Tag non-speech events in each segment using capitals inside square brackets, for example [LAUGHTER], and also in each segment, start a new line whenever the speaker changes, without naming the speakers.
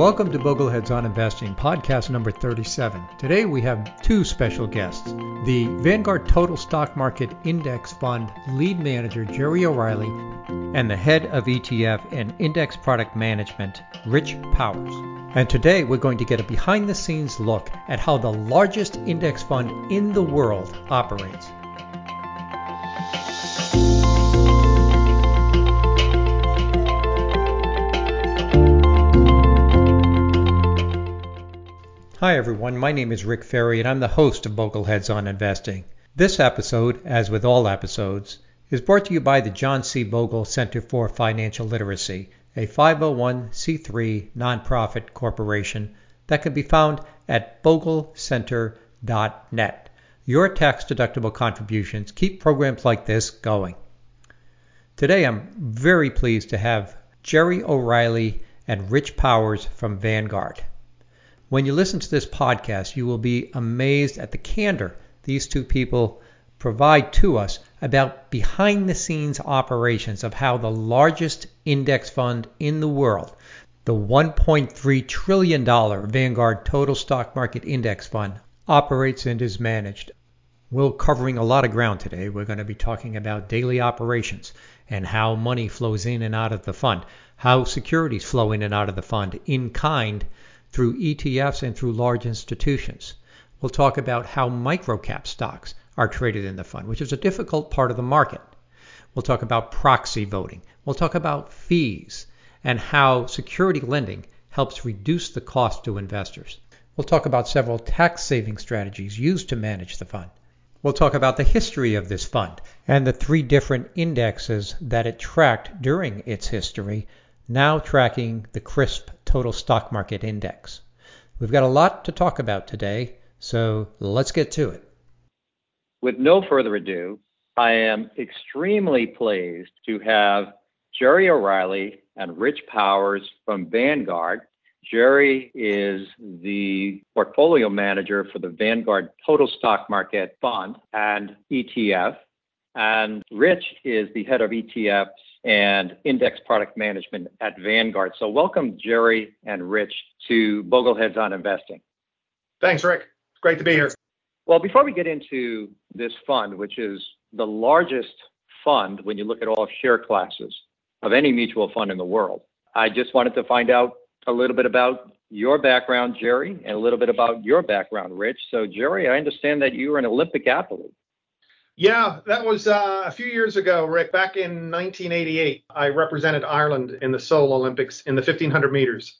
Welcome to Bogleheads on Investing, podcast number 37. Today we have two special guests the Vanguard Total Stock Market Index Fund lead manager Jerry O'Reilly and the head of ETF and index product management, Rich Powers. And today we're going to get a behind the scenes look at how the largest index fund in the world operates. Hi, everyone. My name is Rick Ferri, and I'm the host of Bogleheads on Investing. This episode, as with all episodes, is brought to you by the John C. Bogle Center for Financial Literacy, a 501c3 nonprofit corporation that can be found at boglecenter.net. Your tax deductible contributions keep programs like this going. Today, I'm very pleased to have Jerry O'Reilly and Rich Powers from Vanguard. When you listen to this podcast, you will be amazed at the candor these two people provide to us about behind the scenes operations of how the largest index fund in the world, the $1.3 trillion Vanguard Total Stock Market Index Fund, operates and is managed. We're covering a lot of ground today. We're going to be talking about daily operations and how money flows in and out of the fund, how securities flow in and out of the fund in kind through ETFs and through large institutions. We'll talk about how microcap stocks are traded in the fund, which is a difficult part of the market. We'll talk about proxy voting. We'll talk about fees and how security lending helps reduce the cost to investors. We'll talk about several tax saving strategies used to manage the fund. We'll talk about the history of this fund and the three different indexes that it tracked during its history now tracking the CRSP Total Stock Market Index. We've got a lot to talk about today, so let's get to it.
With no further ado, I am extremely pleased to have Jerry O'Reilly and Rich Powers from Vanguard. Jerry is the portfolio manager for the Vanguard Total Stock Market Fund and ETF. And Rich is the head of ETFs and index product management at Vanguard. So welcome, Jerry and Rich, to Bogleheads on Investing.
Thanks, Rick. It's great to be here.
Well, before we get into this fund, which is the largest fund when you look at all share classes of any mutual fund in the world, I just wanted to find out a little bit about your background, Jerry, and a little bit about your background, Rich. So, Jerry, I understand that you were an Olympic athlete.
Yeah, that was uh, a few years ago, Rick. Back in 1988, I represented Ireland in the Seoul Olympics in the 1500 meters.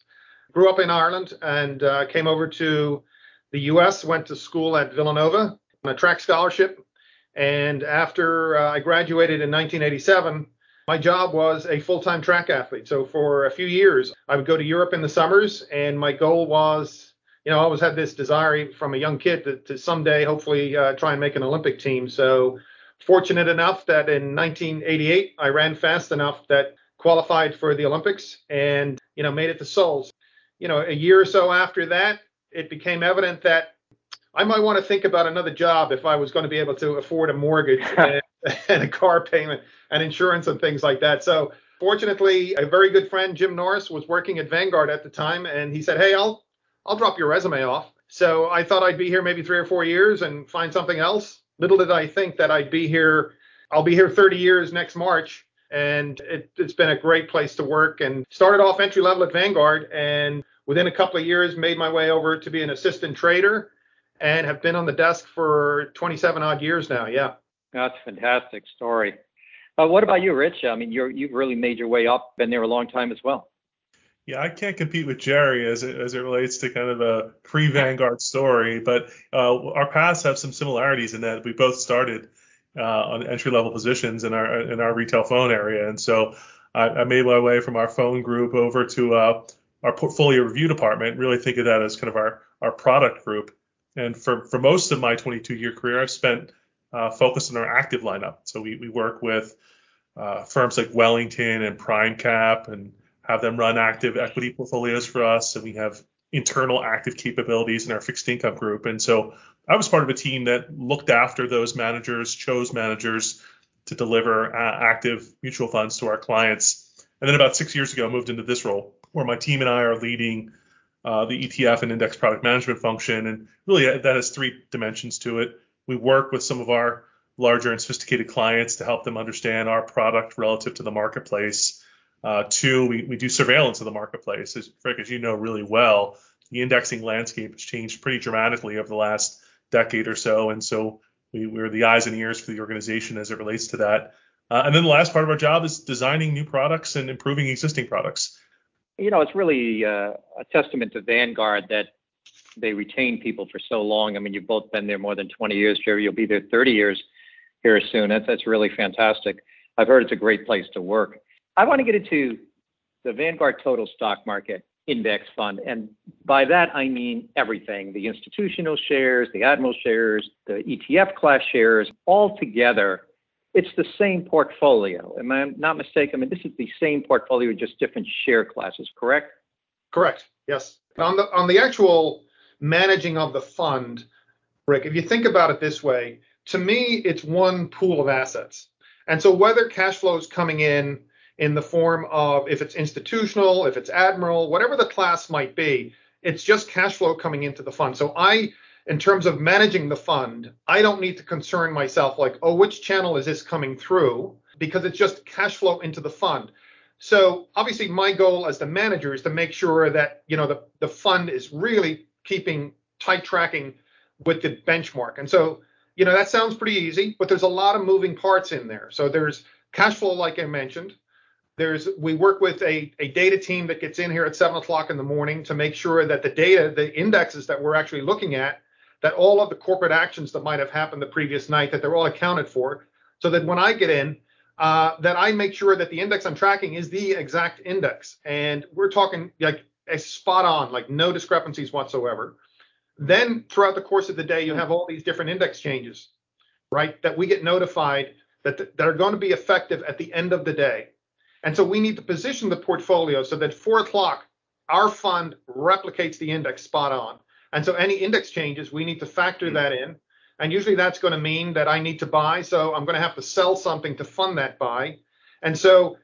Grew up in Ireland and uh, came over to the U.S. Went to school at Villanova on a track scholarship. And after uh, I graduated in 1987, my job was a full-time track athlete. So for a few years, I would go to Europe in the summers, and my goal was you know, I always had this desire from a young kid to, to someday hopefully uh, try and make an Olympic team. So fortunate enough that in 1988 I ran fast enough that qualified for the Olympics and you know made it to Seoul. You know, a year or so after that, it became evident that I might want to think about another job if I was going to be able to afford a mortgage [LAUGHS] and, and a car payment and insurance and things like that. So fortunately, a very good friend, Jim Norris, was working at Vanguard at the time, and he said, "Hey, I'll I'll drop your resume off. So I thought I'd be here maybe three or four years and find something else. Little did I think that I'd be here. I'll be here 30 years next March. And it, has been a great place to work and started off entry level at Vanguard. And within a couple of years, made my way over to be an assistant trader and have been on the desk for 27 odd years now. Yeah.
That's a fantastic story. Uh, what about you, Rich? I mean, you're, you've really made your way up, been there a long time as well.
Yeah, I can't compete with Jerry as it, as it relates to kind of a pre-Vanguard story, but uh, our paths have some similarities in that we both started uh, on entry-level positions in our in our retail phone area, and so I, I made my way from our phone group over to uh, our portfolio review department. Really think of that as kind of our our product group. And for for most of my 22-year career, I've spent uh, focused on our active lineup. So we we work with uh, firms like Wellington and PrimeCap and have them run active equity portfolios for us, and we have internal active capabilities in our fixed income group. And so I was part of a team that looked after those managers, chose managers to deliver uh, active mutual funds to our clients. And then about six years ago, I moved into this role where my team and I are leading uh, the ETF and index product management function. And really, uh, that has three dimensions to it. We work with some of our larger and sophisticated clients to help them understand our product relative to the marketplace. Uh, two, we, we do surveillance of the marketplace. As Frank, as you know really well, the indexing landscape has changed pretty dramatically over the last decade or so. And so we, we're the eyes and ears for the organization as it relates to that. Uh, and then the last part of our job is designing new products and improving existing products.
You know, it's really uh, a testament to Vanguard that they retain people for so long. I mean, you've both been there more than 20 years, Jerry. You'll be there 30 years here soon. That's that's really fantastic. I've heard it's a great place to work. I want to get into the Vanguard Total Stock Market Index Fund, and by that I mean everything: the institutional shares, the Admiral shares, the ETF class shares, all together. It's the same portfolio. Am I not mistaken? I mean, this is the same portfolio, just different share classes, correct?
Correct. Yes. On the on the actual managing of the fund, Rick, if you think about it this way, to me, it's one pool of assets. And so whether cash flow is coming in in the form of if it's institutional, if it's admiral, whatever the class might be, it's just cash flow coming into the fund. So I, in terms of managing the fund, I don't need to concern myself like, oh, which channel is this coming through? Because it's just cash flow into the fund. So obviously my goal as the manager is to make sure that, you know, the, the fund is really keeping tight tracking with the benchmark. And so you know, that sounds pretty easy, but there's a lot of moving parts in there. So there's cash flow, like I mentioned. There's we work with a, a data team that gets in here at seven o'clock in the morning to make sure that the data, the indexes that we're actually looking at, that all of the corporate actions that might have happened the previous night, that they're all accounted for, so that when I get in, uh, that I make sure that the index I'm tracking is the exact index. And we're talking like a spot on, like no discrepancies whatsoever. Then throughout the course of the day, you have all these different index changes, right? That we get notified that, th- that are going to be effective at the end of the day. And so we need to position the portfolio so that four o'clock, our fund replicates the index spot on. And so any index changes, we need to factor mm-hmm. that in. And usually that's going to mean that I need to buy. So I'm going to have to sell something to fund that buy. And so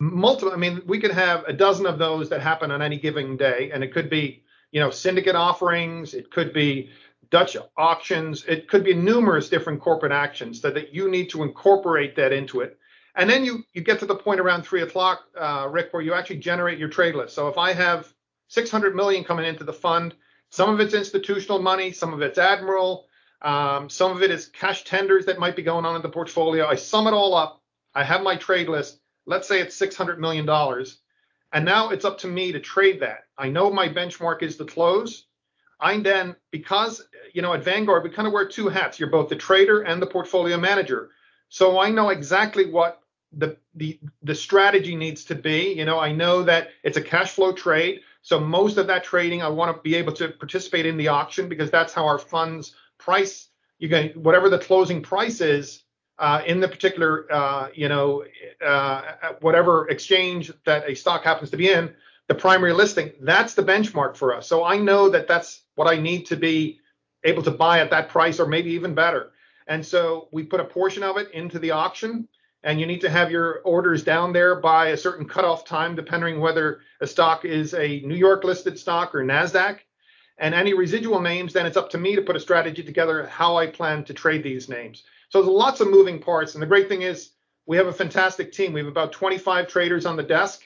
multiple, I mean, we could have a dozen of those that happen on any given day. And it could be you know, syndicate offerings, it could be Dutch auctions, it could be numerous different corporate actions that, that you need to incorporate that into it. And then you you get to the point around three o'clock, uh, Rick, where you actually generate your trade list. So if I have 600 million coming into the fund, some of it's institutional money, some of it's admiral, um, some of it is cash tenders that might be going on in the portfolio. I sum it all up. I have my trade list. Let's say it's 600 million dollars. And now it's up to me to trade that. I know my benchmark is the close. I then, because, you know, at Vanguard, we kind of wear two hats. You're both the trader and the portfolio manager. So I know exactly what the, the, the strategy needs to be. You know, I know that it's a cash flow trade. So most of that trading, I want to be able to participate in the auction because that's how our funds price. You get whatever the closing price is uh, in the particular, uh, you know, uh, whatever exchange that a stock happens to be in, the primary listing, that's the benchmark for us. So I know that that's what I need to be able to buy at that price or maybe even better. And so we put a portion of it into the auction and you need to have your orders down there by a certain cutoff time, depending whether a stock is a New York listed stock or NASDAQ. And any residual names, then it's up to me to put a strategy together how I plan to trade these names. So there's lots of moving parts. And the great thing is we have a fantastic team. We have about 25 traders on the desk,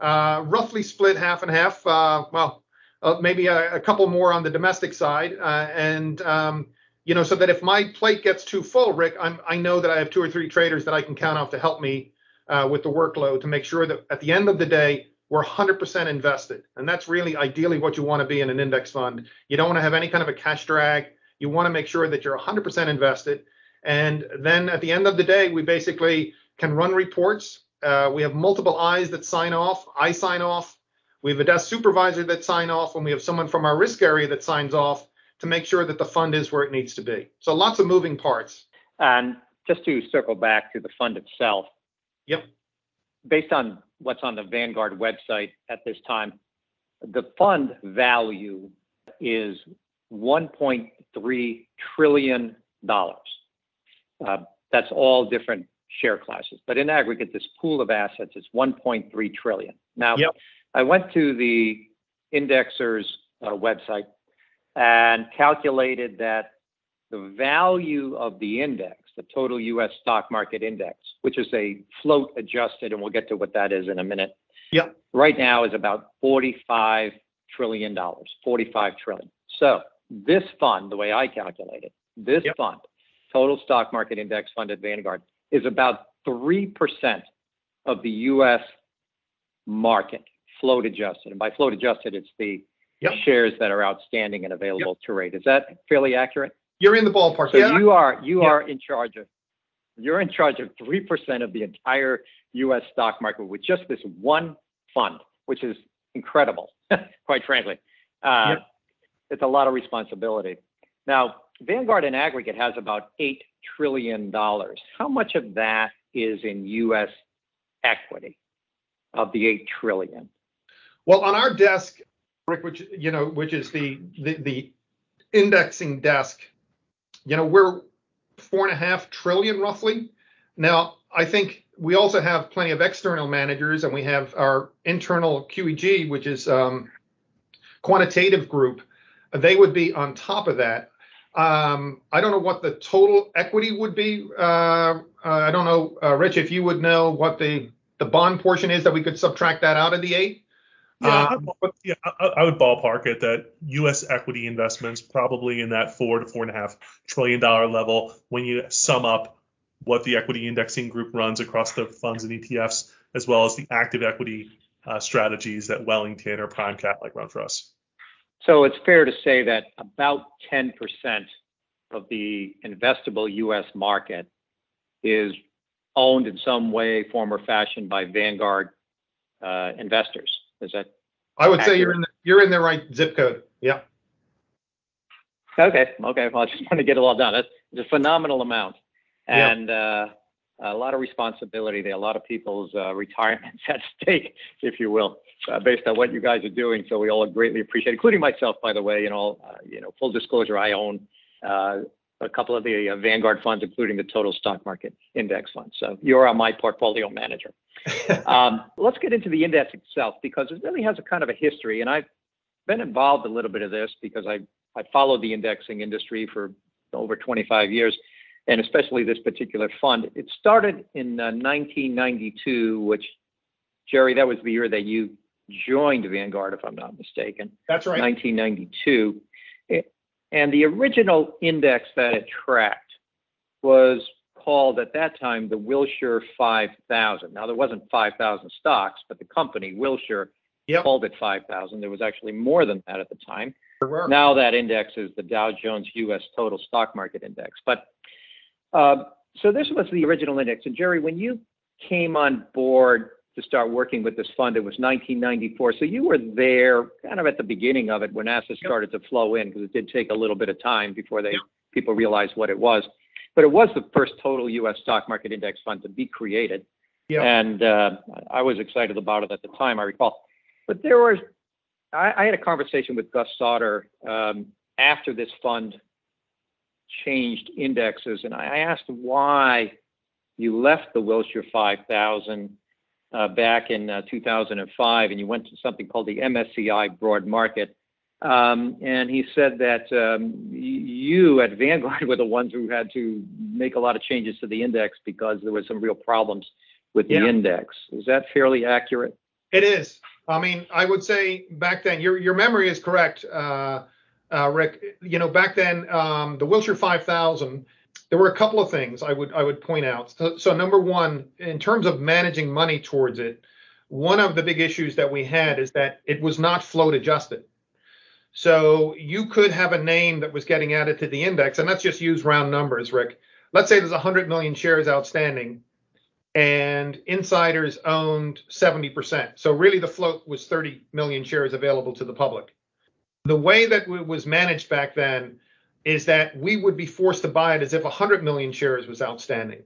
uh, roughly split half and half. Uh, well, uh, maybe a, a, couple more on the domestic side. Uh, and, um, you know, so that if my plate gets too full, Rick, I'm, I know that I have two or three traders that I can count off to help me uh, with the workload to make sure that at the end of the day, we're 100% invested. And that's really ideally what you want to be in an index fund. You don't want to have any kind of a cash drag. You want to make sure that you're 100% invested and then at the end of the day, we basically can run reports. Uh, we have multiple eyes that sign off. I sign off. We have a desk supervisor that sign off, and we have someone from our risk area that signs off to make sure that the fund is where it needs to be. So lots of moving parts.
And just to circle back to the fund itself.
Yep.
Based on what's on the Vanguard website at this time, the fund value is 1.3 trillion dollars. Uh, that's all different share classes. But in aggregate, this pool of assets is 1.3 trillion. Now, yep. I went to the indexer's uh, website and calculated that the value of the index, the total U.S. stock market index, which is a float adjusted, and we'll get to what that is in a minute.
Yep.
Right now is about $45 trillion, 45 trillion. So this fund, the way I calculate it, this yep. fund, total stock market index fund at Vanguard, is about three percent of the U.S. market, float adjusted. And by float adjusted, it's the. Shares that are outstanding and available to rate. Is that fairly accurate?
You're in the ballpark.
You are you yeah. are in charge of you're in charge of three percent of the entire U.S. stock market with just this one fund, which is incredible, [LAUGHS] quite frankly. Uh. It's a lot of responsibility. Now, Vanguard in aggregate has about eight trillion dollars. How much of that is in U.S. equity of the eight trillion?
Well, on our desk, Rick, which you know, which is the the, the indexing desk you know, we're four and a half trillion roughly. Now, I think we also have plenty of external managers, and we have our internal QEG, which is um, quantitative group. They would be on top of that. Um, I don't know what the total equity would be. Uh, uh, I don't know, uh, Rich, if you would know what the the bond portion is that we could subtract that out of the eight.
Yeah, um, I, yeah, I, I, would ballpark it that U.S. equity investments probably in that four to four and a half trillion dollar level when you sum up what the equity indexing group runs across the funds and ETFs, as well as the active equity uh, strategies that Wellington or PrimeCap like run for us.
So it's fair to say that about 10% of the investable U.S. market is owned in some way, form, or fashion by Vanguard uh, investors. Is that?
I would accurate? say you're in the, you're in the right zip code. Yeah.
Okay. Okay. Well, I just [LAUGHS] want to get it all done. That's a phenomenal amount, and uh, a lot of responsibility there. A lot of people's uh, retirements [LAUGHS] at stake, if you will, uh, based on what you guys are doing. So we all greatly appreciate, it, including myself, by the way. You know, uh, you know, full disclosure, I own uh, a couple of the uh, Vanguard funds, including the total stock market index fund. So you're my portfolio manager. [LAUGHS] um, let's get into the index itself because it really has a kind of a history. And I've been involved a little bit of this because I, I followed the indexing industry for over 25 years, and especially this particular fund. It started in uh, 1992, which, Jerry, that was the year that you joined Vanguard, if I'm not mistaken.
That's right.
1992. And the original index that it tracked was called at that time the Wilshire 5000. Now, there wasn't 5,000 stocks, but the company, Wilshire, yep. called it 5,000. There was actually more than that at the time. Now that index is the Dow Jones US Total Stock Market Index. But uh, so this was the original index. And Jerry, when you came on board to start working with this fund. It was 1994. So you were there kind of at the beginning of it when assets started to flow in because it did take a little bit of time before they people realized what it was. But it was the first total U.S. stock market index fund to be created. And uh, I was excited about it at the time, I recall. But there was, I, I had a conversation with Gus Sauter um, after this fund changed indexes, and I asked why you left the Wilshire 5000 uh, back in uh, 2005, and you went to something called the MSCI Broad Market. Um, and he said that um, you at Vanguard [LAUGHS] were the ones who had to make a lot of changes to the index because there were some real problems with the yeah. index. Is that fairly accurate?
It is. I mean, I would say back then, your your memory is correct, uh, uh, Rick. You know, back then, um, the Wilshire 5000 there were a couple of things I would I would point out. So, so, number one, in terms of managing money towards it, one of the big issues that we had is that it was not float adjusted. So you could have a name that was getting added to the index, and let's just use round numbers, Rick. Let's say there's 100 million shares outstanding, and insiders owned 70%. So really, the float was 30 million shares available to the public. The way that it was managed back then is that we would be forced to buy it as if 100 million shares was outstanding.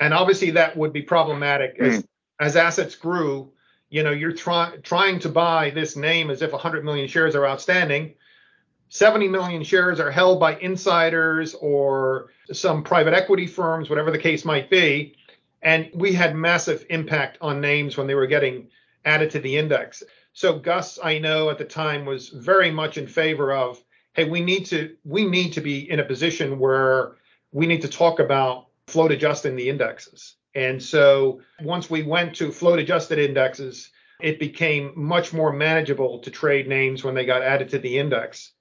And obviously that would be problematic as, mm. as assets grew. You know, you're try, trying to buy this name as if 100 million shares are outstanding. 70 million shares are held by insiders or some private equity firms, whatever the case might be. And we had massive impact on names when they were getting added to the index. So Gus, I know at the time was very much in favor of, hey, we need to we need to be in a position where we need to talk about float adjusting the indexes. And so once we went to float adjusted indexes, it became much more manageable to trade names when they got added to the index.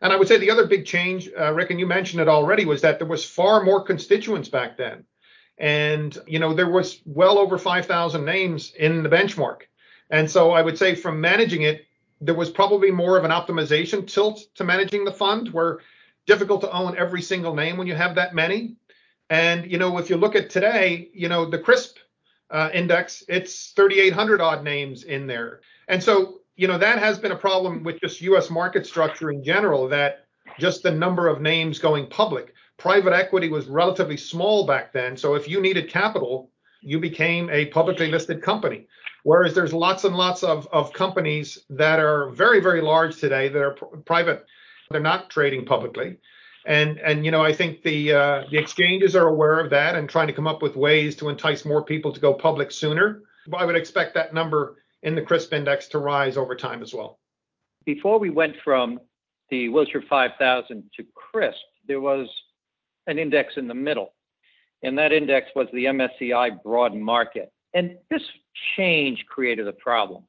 And I would say the other big change, uh, Rick, and you mentioned it already, was that there was far more constituents back then. And, you know, there was well over 5,000 names in the benchmark. And so I would say from managing it, there was probably more of an optimization tilt to managing the fund where difficult to own every single name when you have that many. And, you know, if you look at today, you know, the CRSP uh, index, it's 3,800 odd names in there. And so you know, that has been a problem with just US market structure in general, that just the number of names going public. Private equity was relatively small back then. So if you needed capital, you became a publicly listed company. Whereas there's lots and lots of, of companies that are very, very large today that are pr- private. They're not trading publicly. And and you know I think the uh, the exchanges are aware of that and trying to come up with ways to entice more people to go public sooner. I would expect that number in the CRSP index to rise over time as well.
Before we went from the Wilshire 5000 to CRSP, there was an index in the middle, and that index was the MSCI Broad Market. And this change created a problem.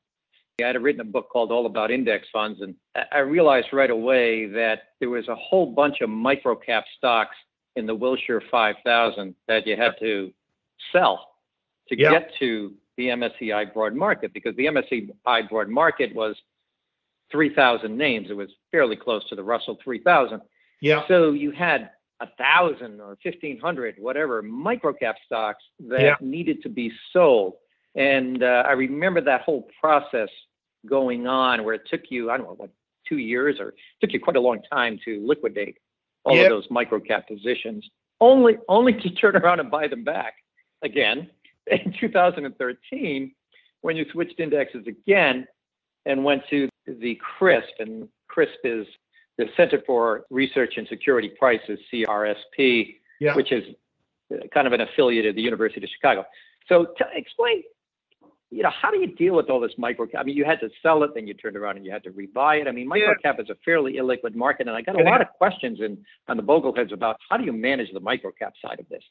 I had written a book called All About Index Funds, and I realized right away that there was a whole bunch of microcap stocks in the Wilshire 5000 that you had to sell to yeah. get to the MSCI broad market because the MSCI broad market was 3,000 names. It was fairly close to the Russell 3000.
Yeah.
So you had a thousand or 1,500, whatever, microcap stocks that yeah. needed to be sold. And uh, I remember that whole process going on where it took you, I don't know, what, two years or took you quite a long time to liquidate all yep. of those microcap positions, only only to turn around and buy them back again [LAUGHS] in 2013 when you switched indexes again and went to the CRSP. and CRSP is the Center for Research and Security Prices, CRSP, yeah. which is kind of an affiliate of the University of Chicago. So to explain, you know, how do you deal with all this microcap? I mean, you had to sell it, then you turned around and you had to rebuy it. I mean, microcap yeah. is a fairly illiquid market, and I got a lot of questions in on the Bogleheads about how do you manage the microcap side of this.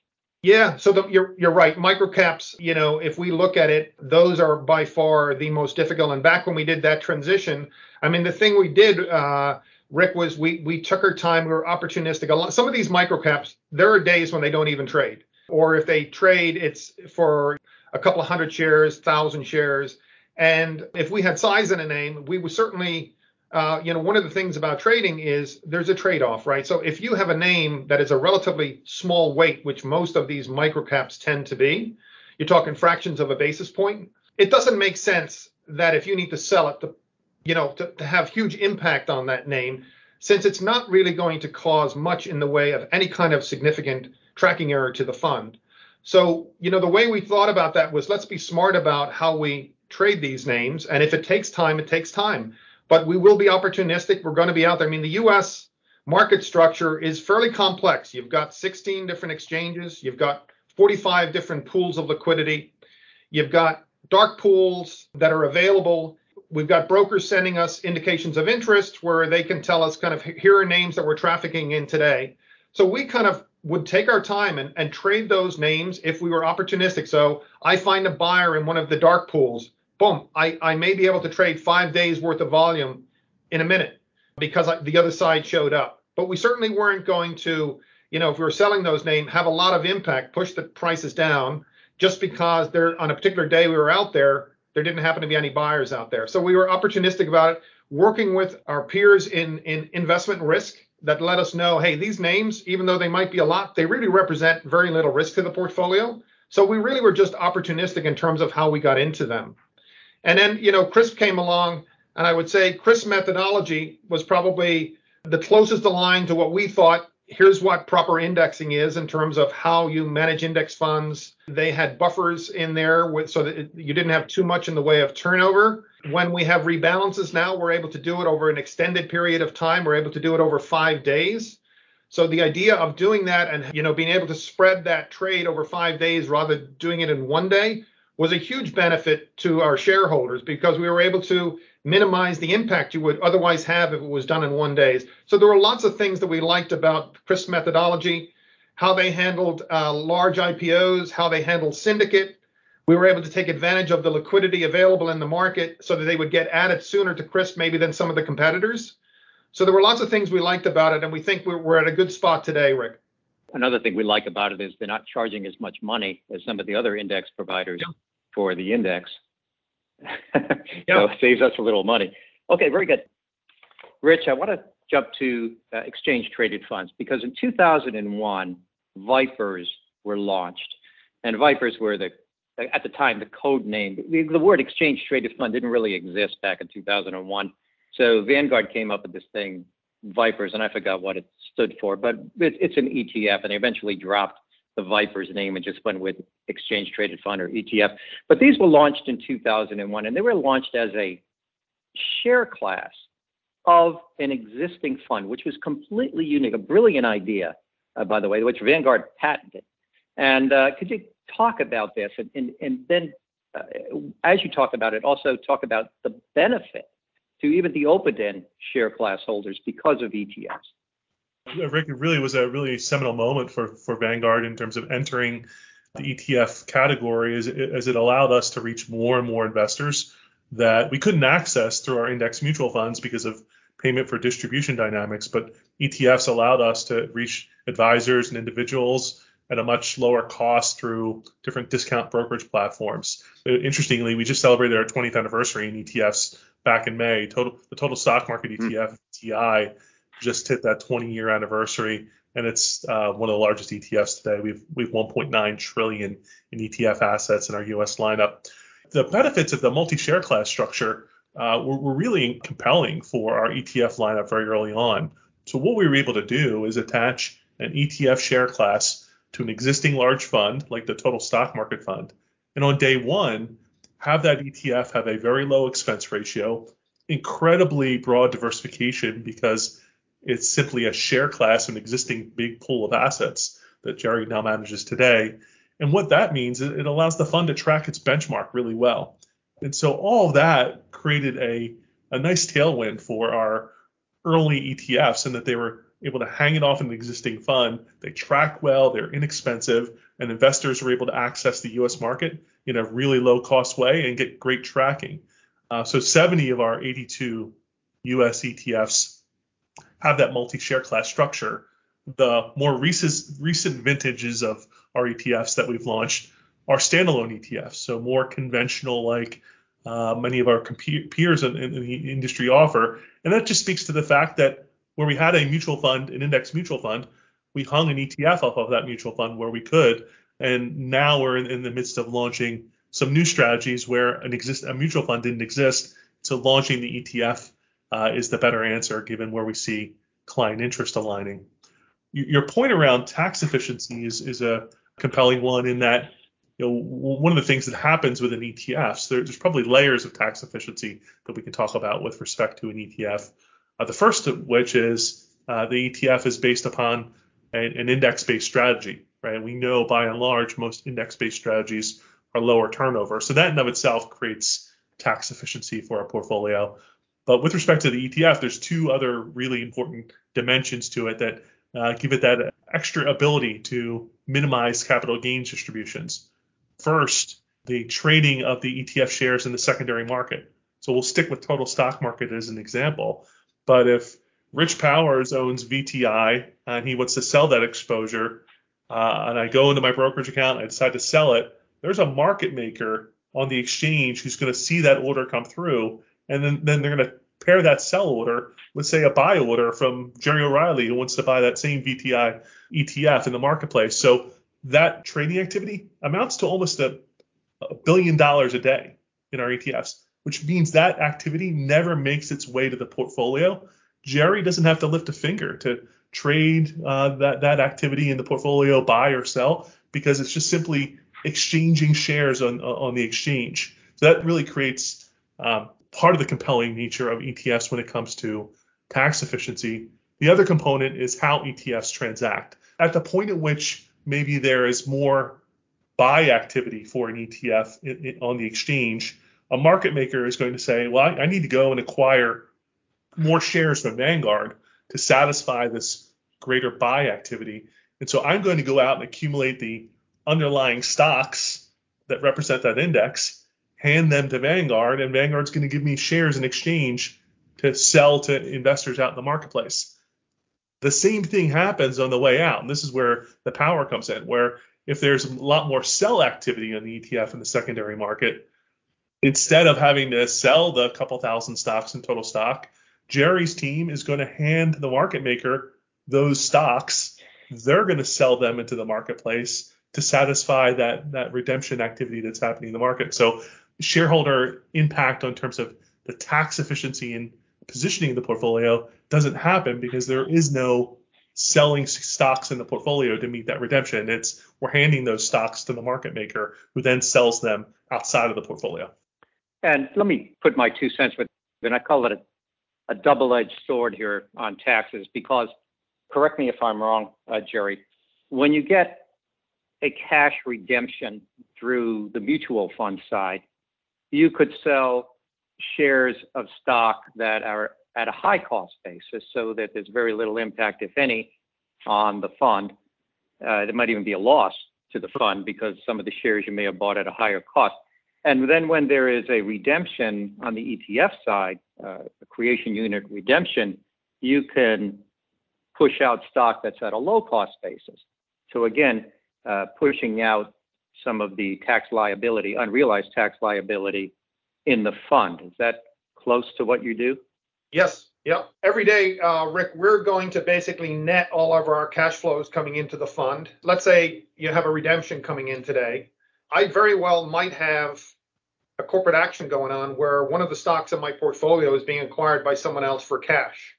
Yeah, so the, you're you're right. Microcaps, you know, if we look at it, those are by far the most difficult. And back when we did that transition, I mean, the thing we did, uh, Rick, was we we took our time. We were opportunistic. Some of these microcaps, there are days when they don't even trade, or if they trade, it's for a couple of hundred shares, thousand shares. And if we had size in a name, we would certainly uh, you know, one of the things about trading is there's a trade-off, right? So if you have a name that is a relatively small weight, which most of these microcaps tend to be, you're talking fractions of a basis point. It doesn't make sense that if you need to sell it to, you know, to, to have huge impact on that name, since it's not really going to cause much in the way of any kind of significant tracking error to the fund. So, you know, the way we thought about that was let's be smart about how we trade these names. And if it takes time, it takes time but we will be opportunistic. We're going to be out there. I mean, the U.S. market structure is fairly complex. You've got 16 different exchanges. You've got 45 different pools of liquidity. You've got dark pools that are available. We've got brokers sending us indications of interest where they can tell us kind of here are names that we're trafficking in today. So we kind of would take our time and, and trade those names if we were opportunistic. So I find a buyer in one of the dark pools boom, I, I may be able to trade five days worth of volume in a minute because I, the other side showed up. But we certainly weren't going to, you know, if we were selling those names, have a lot of impact, push the prices down just because they're on a particular day we were out there, there didn't happen to be any buyers out there. So we were opportunistic about it, working with our peers in, in investment risk that let us know, hey, these names, even though they might be a lot, they really represent very little risk to the portfolio. So we really were just opportunistic in terms of how we got into them. And then, you know, CRSP came along, and I would say CRSP methodology was probably the closest aligned to what we thought. Here's what proper indexing is in terms of how you manage index funds. They had buffers in there with, so that it, you didn't have too much in the way of turnover. When we have rebalances now, we're able to do it over an extended period of time. We're able to do it over five days. So the idea of doing that and you know being able to spread that trade over five days rather than doing it in one day was a huge benefit to our shareholders because we were able to minimize the impact you would otherwise have if it was done in one day. So there were lots of things that we liked about CRSP methodology, how they handled uh, large IPOs, how they handled syndicate. We were able to take advantage of the liquidity available in the market so that they would get added sooner to CRSP maybe than some of the competitors. So there were lots of things we liked about it, and we think we're, we're at a good spot today, Rick.
Another thing we like about it is they're not charging as much money as some of the other index providers yeah. For the index. [LAUGHS] so it saves us a little money. Okay, very good. Rich, I want to jump to uh, exchange traded funds because in 2001, Vipers were launched. And Vipers were the, at the time, the code name. The, the word exchange traded fund didn't really exist back in 2001. So Vanguard came up with this thing, Vipers, and I forgot what it stood for, but it, it's an ETF, and they eventually dropped the Vipers name and just went with exchange traded fund or ETF. But these were launched in 2001, and they were launched as a share class of an existing fund, which was completely unique, a brilliant idea, uh, by the way, which Vanguard patented. And uh, could you talk about this? And, and, and then, uh, as you talk about it, also talk about the benefit to even the open-end share class holders because of ETFs.
Rick, it really was a really seminal moment for, for Vanguard in terms of entering the ETF category as it, as it allowed us to reach more and more investors that we couldn't access through our index mutual funds because of payment for distribution dynamics. But ETFs allowed us to reach advisors and individuals at a much lower cost through different discount brokerage platforms. Interestingly, we just celebrated our 20th anniversary in ETFs back in May. Total the total stock market ETF mm. TI just hit that 20 year anniversary, and it's uh, one of the largest ETFs today. We've we've 1.9 trillion in ETF assets in our U.S. lineup. The benefits of the multi-share class structure uh, were, were really compelling for our ETF lineup very early on. So what we were able to do is attach an ETF share class to an existing large fund like the total stock market fund, and on day one have that ETF have a very low expense ratio, incredibly broad diversification because it's simply a share class, an existing big pool of assets that Jerry now manages today. And what that means is it allows the fund to track its benchmark really well. And so all that created a, a nice tailwind for our early ETFs and that they were able to hang it off an existing fund. They track well, they're inexpensive, and investors were able to access the US market in a really low cost way and get great tracking. Uh, so 70 of our 82 US ETFs have that multi share class structure. The more recent, recent vintages of our ETFs that we've launched are standalone ETFs, so more conventional like uh, many of our peers in, in, the industry offer. And that just speaks to the fact that where we had a mutual fund, an index mutual fund, we hung an ETF off of that mutual fund where we could. And now we're in, in the midst of launching some new strategies where an exist a mutual fund didn't exist. So launching the ETF uh, is the better answer given where we see client interest aligning. Your point around tax efficiency is, is a compelling one in that you know, one of the things that happens with an ETF, there, there's probably layers of tax efficiency that we can talk about with respect to an ETF. Uh, the first of which is uh, the ETF is based upon an, index-based strategy, right? We know by and large most index-based strategies are lower turnover, so that in of itself creates tax efficiency for a portfolio. But with respect to the ETF, there's two other really important dimensions to it that uh, give it that extra ability to minimize capital gains distributions. First, the trading of the ETF shares in the secondary market. So we'll stick with total stock market as an example. But if Rich Powers owns VTI and he wants to sell that exposure, uh, and I go into my brokerage account, and I decide to sell it, there's a market maker on the exchange who's going to see that order come through, and then, then they're going to pair that sell order with, say, a buy order from Jerry O'Reilly who wants to buy that same VTI ETF in the marketplace. So that trading activity amounts to almost a, a billion dollars a day in our ETFs which means that activity never makes its way to the portfolio. Jerry doesn't have to lift a finger to trade uh, that that activity in the portfolio, buy or sell, because it's just simply exchanging shares on on the exchange. So that really creates um, part of the compelling nature of ETFs when it comes to tax efficiency. The other component is how ETFs transact. At the point at which maybe there is more buy activity for an ETF in, in, on the exchange, a market maker is going to say, well, I, I need to go and acquire more shares from Vanguard to satisfy this greater buy activity. And so I'm going to go out and accumulate the underlying stocks that represent that index, hand them to Vanguard, and Vanguard's going to give me shares in exchange to sell to investors out in the marketplace. The same thing happens on the way out. And this is where the power comes in, where if there's a lot more sell activity on the ETF in the secondary market, instead of having to sell the couple thousand stocks in total stock, Jerry's team is going to hand the market maker those stocks. They're going to sell them into the marketplace to satisfy that that redemption activity that's happening in the market. So shareholder impact on terms of the tax efficiency and positioning the portfolio doesn't happen because there is no selling stocks in the portfolio to meet that redemption. It's we're handing those stocks to the market maker who then sells them outside of the portfolio.
And let me put my two cents with, and I call it a, a double-edged sword here on taxes because, correct me if I'm wrong, uh, Jerry, when you get a cash redemption through the mutual fund side, you could sell shares of stock that are at a high cost basis so that there's very little impact, if any, on the fund. Uh, there might even be a loss to the fund because some of the shares you may have bought at a higher cost. And then when there is a redemption on the ETF side, uh, a creation unit redemption, you can push out stock that's at a low cost basis. So again, uh, pushing out some of the tax liability, unrealized tax liability in the fund. Is that close to what you do?
Yes. Yep. Every day, uh, Rick, we're going to basically net all of our cash flows coming into the fund. Let's say you have a redemption coming in today. I very well might have a corporate action going on where one of the stocks in my portfolio is being acquired by someone else for cash.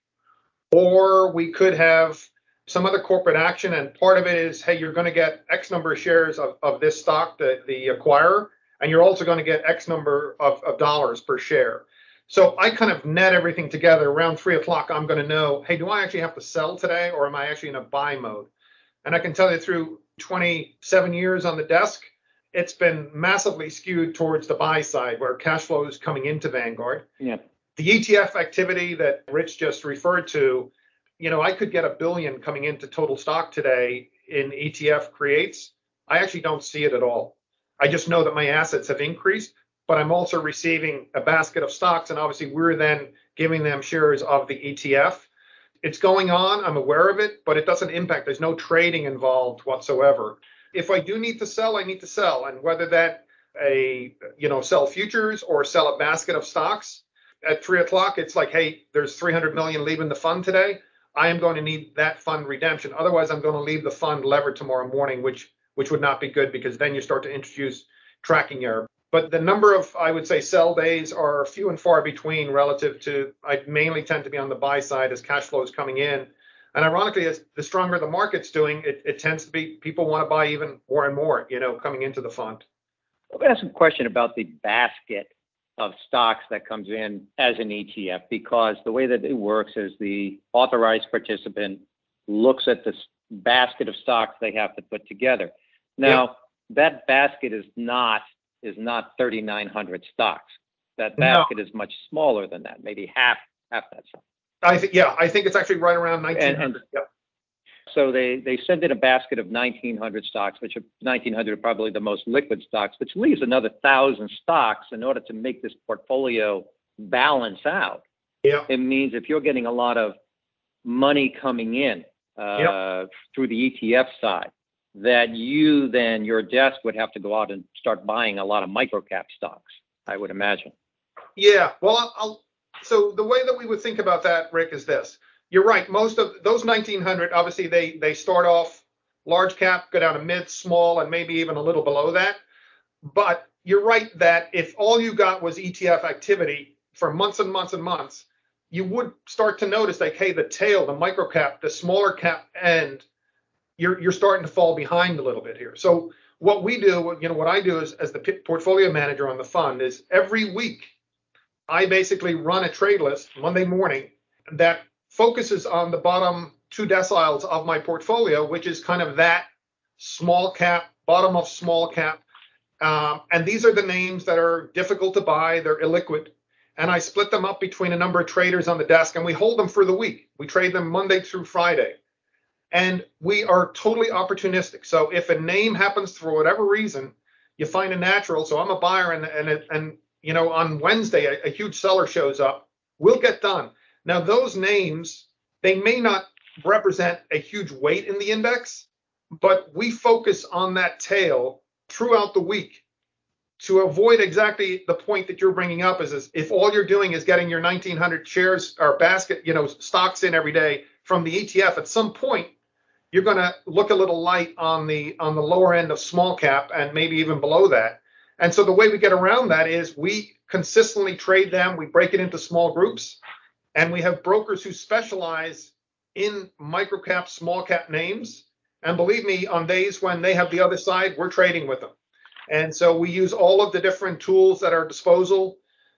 Or we could have some other corporate action, and part of it is, hey, you're going to get X number of shares of, of this stock, the, the acquirer, and you're also going to get X number of, of dollars per share. So I kind of net everything together. Around three o'clock, I'm going to know, hey, do I actually have to sell today or am I actually in a buy mode? And I can tell you through 27 years on the desk, it's been massively skewed towards the buy side where cash flow is coming into Vanguard.
Yeah.
The ETF activity that Rich just referred to, you know, I could get a billion coming into total stock today in ETF creates. I actually don't see it at all. I just know that my assets have increased but I'm also receiving a basket of stocks, and obviously we're then giving them shares of the ETF. It's going on, I'm aware of it, but it doesn't impact. There's no trading involved whatsoever. If I do need to sell, I need to sell, and whether that a you know sell futures or sell a basket of stocks at three o'clock, it's like, hey, there's 300 million leaving the fund today. I am going to need that fund redemption. Otherwise, I'm going to leave the fund levered tomorrow morning, which which would not be good because then you start to introduce tracking error but the number of I would say sell days are few and far between relative to I mainly tend to be on the buy side as cash flow is coming in. And ironically, as the stronger the market's doing, it, it tends to be people want to buy even more and more, you know, coming into the fund.
I've ask a question about the basket of stocks that comes in as an ETF because the way that it works is the authorized participant looks at the basket of stocks they have to put together. Now, yep. that basket is not is not 3,900 stocks. That basket no. is much smaller than that, maybe half half that size.
I think yeah, I think it's actually right around 1,900. And, and yep.
So they they send in a basket of 1,900 stocks, which are 1,900 are probably the most liquid stocks, which leaves another thousand stocks in order to make this portfolio balance out.
Yeah.
It means if you're getting a lot of money coming in uh, yep. through the ETF side, that you then your desk would have to go out and start buying a lot of microcap stocks. I would imagine.
Yeah. Well, I'll, so the way that we would think about that, Rick, is this. You're right. Most of those 1900, obviously, they they start off large cap, go down to mid, small, and maybe even a little below that. But you're right that if all you got was ETF activity for months and months and months, you would start to notice like, hey, the tail, the micro cap, the smaller cap end you're you're starting to fall behind a little bit here. So what we do, you know, what I do is as the portfolio manager on the fund is every week I basically run a trade list Monday morning that focuses on the bottom two deciles of my portfolio, which is kind of that small cap bottom of small cap. Um, and these are the names that are difficult to buy, they're illiquid. And I split them up between a number of traders on the desk and we hold them for the week. We trade them Monday through Friday. And we are totally opportunistic. So if a name happens for whatever reason, you find a natural. So I'm a buyer and and and you know on Wednesday a, a huge seller shows up. We'll get done. Now those names they may not represent a huge weight in the index, but we focus on that tail throughout the week to avoid exactly the point that you're bringing up is, is if all you're doing is getting your 1900 shares or basket, you know, stocks in every day from the ETF, at some point you're going to look a little light on the on the lower end of small cap and maybe even below that. And so the way we get around that is we consistently trade them, we break it into small groups, and we have brokers who specialize in micro cap, small cap names. And believe me, on days when they have the other side, we're trading with them. And so we use all of the different tools at our disposal,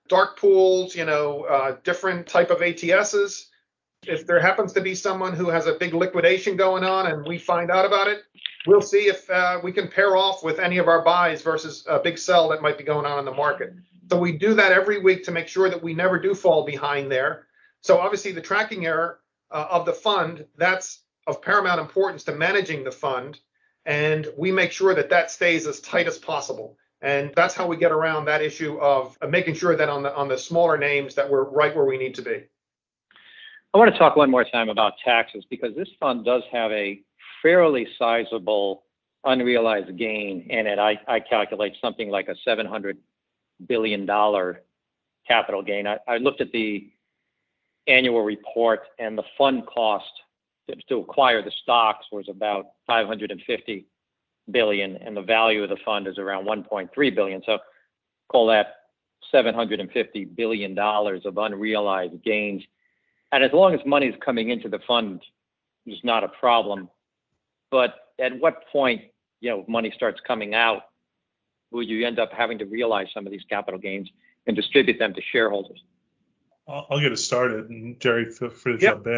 dark pools, you know, uh, different type of ATSs. If there happens to be someone who has a big liquidation going on and we find out about it, we'll see if uh, we can pair off with any of our buys versus a big sell that might be going on in the market. So we do that every week to make sure that we never do fall behind there. So obviously the tracking error uh, of the fund, that's of paramount importance to managing the fund and we make sure that that stays as tight as possible. And that's how we get around that issue of making sure that on the on the smaller names that we're right where we need to be.
I want to talk one more time about taxes because this fund does have a fairly sizable unrealized gain in it. I, I calculate something like a $700 billion capital gain. I, I looked at the annual report and the fund cost to acquire the stocks was about 550 billion, and the value of the fund is around 1.3 billion. So call that 750 billion dollars of unrealized gains. And as long as money is coming into the fund, it's not a problem. But at what point, you know, money starts coming out, will you end up having to realize some of these capital gains and distribute them to shareholders?
I'll get it started, and Jerry, feel free to yep. jump in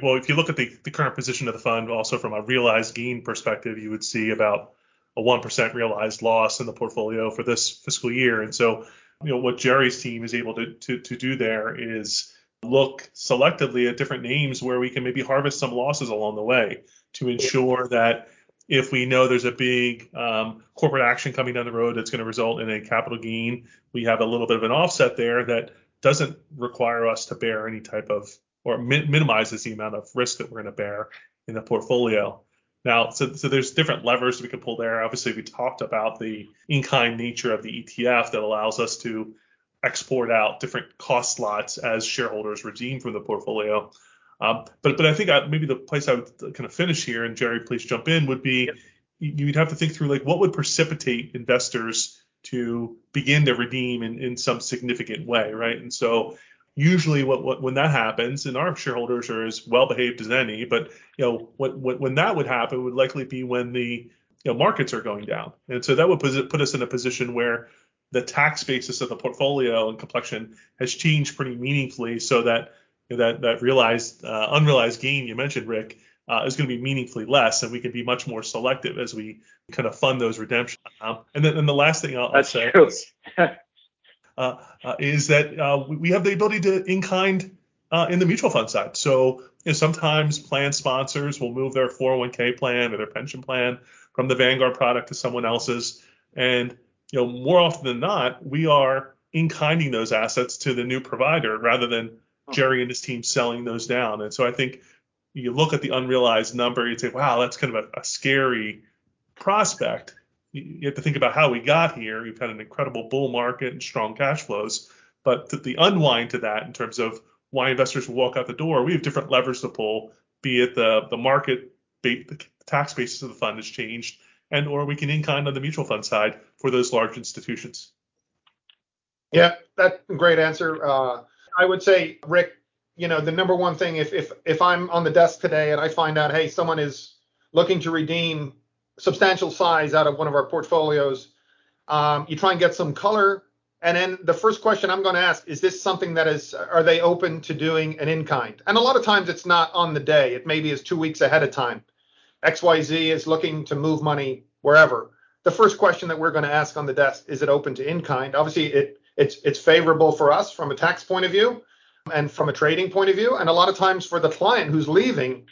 well, if you look at the, the current position of the fund, also from a realized gain perspective, you would see about a 1% realized loss in the portfolio for this fiscal year. And so, you know, what Jerry's team is able to, to, to do there is look selectively at different names where we can maybe harvest some losses along the way to ensure that if we know there's a big um, corporate action coming down the road that's going to result in a capital gain, we have a little bit of an offset there that doesn't require us to bear any type of or mi- minimizes the amount of risk that we're going to bear in the portfolio. Now, so, so there's different levers we can pull there. Obviously, we talked about the in-kind nature of the ETF that allows us to export out different cost lots as shareholders redeem from the portfolio. Um, but but I think I, maybe the place I would kind of finish here, and Jerry, please jump in, would be yep. you'd have to think through like what would precipitate investors to begin to redeem in, in some significant way, right? And so usually what, what, when that happens and our shareholders are as well behaved as any but you know what, what, when that would happen would likely be when the you know markets are going down and so that would put, us in a position where the tax basis of the portfolio and complexion has changed pretty meaningfully so that that that realized uh, unrealized gain you mentioned Rick uh, is going to be meaningfully less, and we can be much more selective as we kind of fund those redemptions. Um, and then and the last thing I'll, I'll say is, [LAUGHS] uh, uh, is that uh, we have the ability to in kind uh, in the mutual fund side. So you know, sometimes plan sponsors will move their 401k plan or their pension plan from the Vanguard product to someone else's, and you know more often than not, we are in kinding those assets to the new provider rather than Jerry and his team selling those down. And so I think you look at the unrealized number, you'd say, wow, that's kind of a, a scary prospect you have to think about how we got here. We've had an incredible bull market and strong cash flows, but the unwind to that in terms of why investors will walk out the door, we have different levers to pull, be it the the market, the tax basis of the fund has changed, and or we can in kind on the mutual fund side for those large institutions.
Yeah, that's a great answer. Uh, I would say, Rick, you know, the number one thing, if if if I'm on the desk today and I find out, hey, someone is looking to redeem substantial size out of one of our portfolios. Um, you try and get some color. And then the first question I'm going to ask is this something that is, are they open to doing an in kind? And a lot of times it's not on the day, it maybe is two weeks ahead of time. XYZ is looking to move money wherever. The first question that we're going to ask on the desk is it open to in kind? Obviously, it it's it's favorable for us from a tax point of view and from a trading point of view, and a lot of times for the client who's leaving,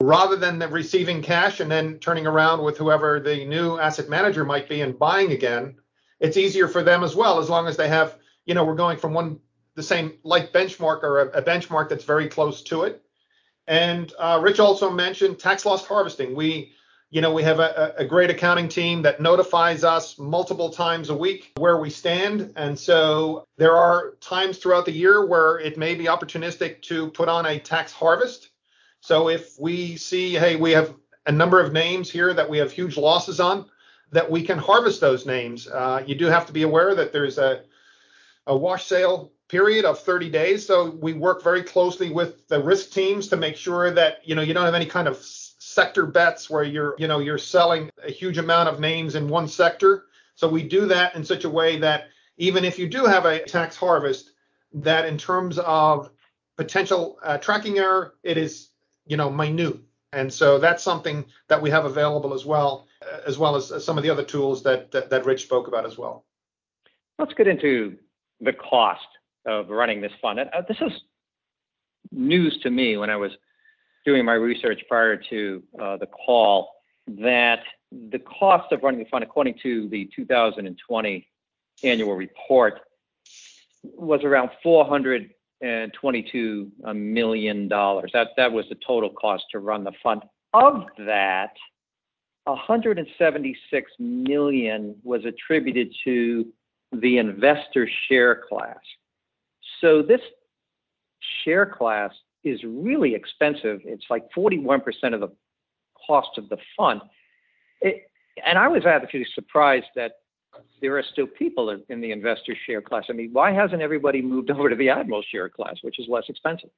rather than receiving cash and then turning around with whoever the new asset manager might be and buying again, it's easier for them as well as long as they have you know we're going from one the same like benchmark or a, a benchmark that's very close to it. And uh, Rich also mentioned tax loss harvesting. We you know, we have a, a, great accounting team that notifies us multiple times a week where we stand. And so there are times throughout the year where it may be opportunistic to put on a tax harvest. So if we see, hey, we have a number of names here that we have huge losses on, that we can harvest those names. Uh, you do have to be aware that there's a, a wash sale period of 30 days. So we work very closely with the risk teams to make sure that, you know, you don't have any kind of sector bets where you're, you know, you're selling a huge amount of names in one sector. So we do that in such a way that even if you do have a tax harvest, that in terms of potential uh, tracking error, it is, you know, minute. And so that's something that we have available as well, uh, as well as some of the other tools that, that, that Rich spoke about as well.
Let's get into the cost of running this fund. Uh, this is news to me when I was doing my research prior to uh, the call that the cost of running the fund, according to the 2020 annual report, was around 422 million dollars. That that was the total cost to run the fund. Of that, 176 million was attributed to the investor share class. So this share class is really expensive. It's like 41% of the cost of the fund. It, and I was actually surprised that there are still people in the investor share class. I mean, why hasn't everybody moved [LAUGHS] over to the admiral share class, which is less expensive?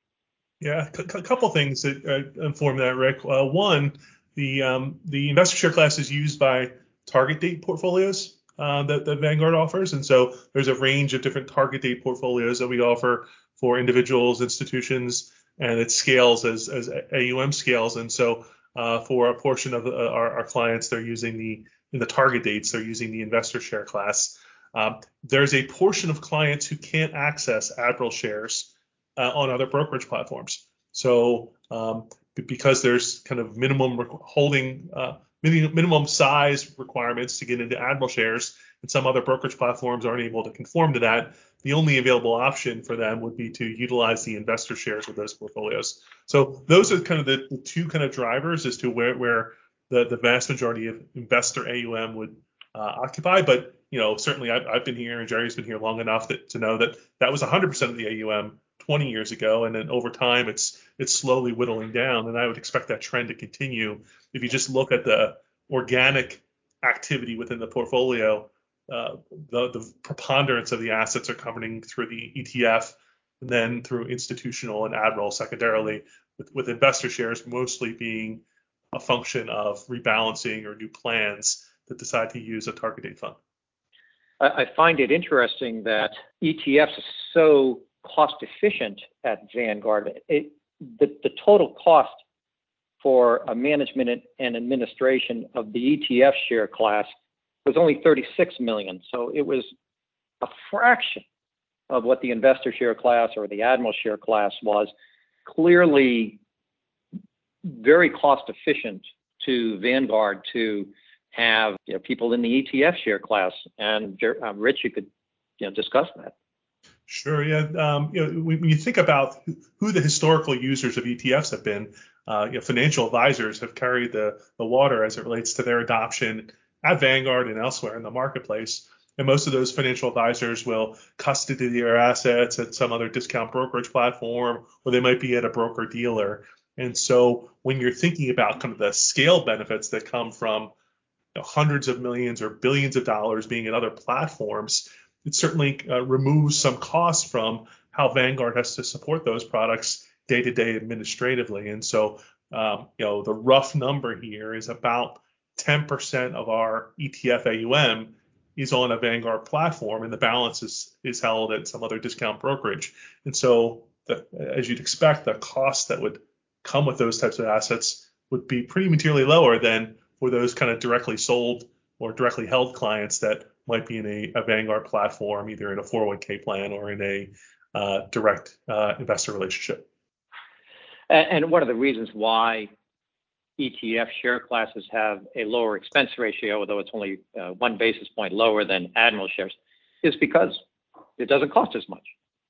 Yeah, a couple things that uh, inform that, Rick. Uh, one, the um, the investor share class is used by target date portfolios uh, that, that Vanguard offers, and so there's a range of different target date portfolios that we offer for individuals, institutions, and it scales as, as AUM scales. And so uh, for a portion of uh, our, our, clients, they're using the in the target dates, they're using the investor share class. Um, there's a portion of clients who can't access Admiral shares uh, on other brokerage platforms. So um, because there's kind of minimum holding uh, minimum size requirements to get into Admiral shares, and some other brokerage platforms aren't able to conform to that the only available option for them would be to utilize the investor shares with those portfolios. So those are kind of the, the two kind of drivers as to where, where the, the vast majority of investor AUM would uh, occupy. But you know, certainly I've, I've, been here and Jerry's been here long enough that, to know that that was 100% of the AUM 20 years ago, and then over time it's it's slowly whittling down. And I would expect that trend to continue. If you just look at the organic activity within the portfolio, uh, the, the preponderance of the assets are coming through the ETF and then through institutional and admiral secondarily, with, with investor shares mostly being a function of rebalancing or new plans that decide to use a target date fund.
I find it interesting that ETFs are so cost efficient at Vanguard. It, the, the total cost for a management and administration of the ETF share class was only 36 million. So it was a fraction of what the investor share class or the admiral share class was. Clearly, very cost efficient to Vanguard to have you know, people in the ETF share class. And um, Rich, you could you know discuss that.
Sure. Yeah. Um, you know, when you think about who the historical users of ETFs have been, uh, you know, financial advisors have carried the the water as it relates to their adoption at Vanguard and elsewhere in the marketplace. And most of those financial advisors will custody their assets at some other discount brokerage platform, or they might be at a broker dealer. And so when you're thinking about kind of the scale benefits that come from you know, hundreds of millions or billions of dollars being in other platforms, it certainly uh, removes some cost from how Vanguard has to support those products day to day administratively. And so, um, you know, the rough number here is about 10% of our ETF AUM is on a Vanguard platform, and the balance is is held at some other discount brokerage. And so, the, as you'd expect, the cost that would come with those types of assets would be pretty materially lower than for those kind of directly sold or directly held clients that might be in a, a Vanguard platform, either in a 401k plan or in a uh, direct uh, investor relationship.
And one of the reasons why ETF share classes have a lower expense ratio, although it's only uh, one basis point lower than Admiral shares, is because it doesn't cost as much.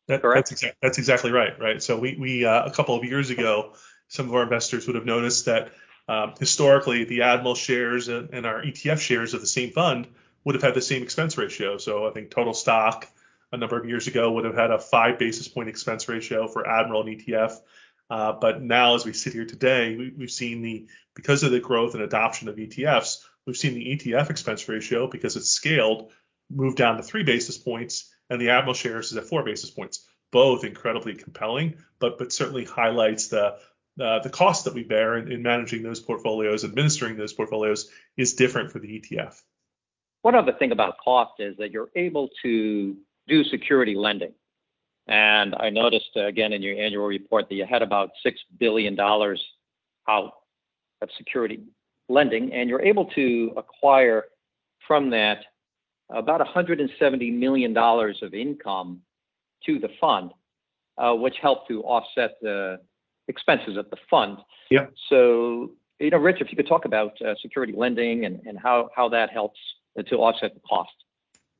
That, Correct. That's, exa- that's exactly right. Right. So we we uh, a couple of years ago, some of our investors would have noticed that um, historically the Admiral shares and, and, our ETF shares of the same fund would have had the same expense ratio. So I think total stock a number of years ago would have had a five basis point expense ratio for Admiral and ETF. Uh, but now, as we sit here today, we, we've seen the because of the growth and adoption of ETFs, we've seen the ETF expense ratio because it's scaled move down to three basis points, and the Admiral shares is at four basis points. Both incredibly compelling, but but certainly highlights the uh, the cost that we bear in, in managing those portfolios, administering those portfolios is different for the ETF.
One other thing about cost is that you're able to do security lending. And I noticed uh, again in your annual report that you had about $6 billion out of security lending, and you're able to acquire from that about $170 million of income to the fund, uh, which helped to offset the expenses of the fund.
Yeah.
So, you know, Rich, if you could talk about uh, security lending and, and how, how that helps to offset the cost.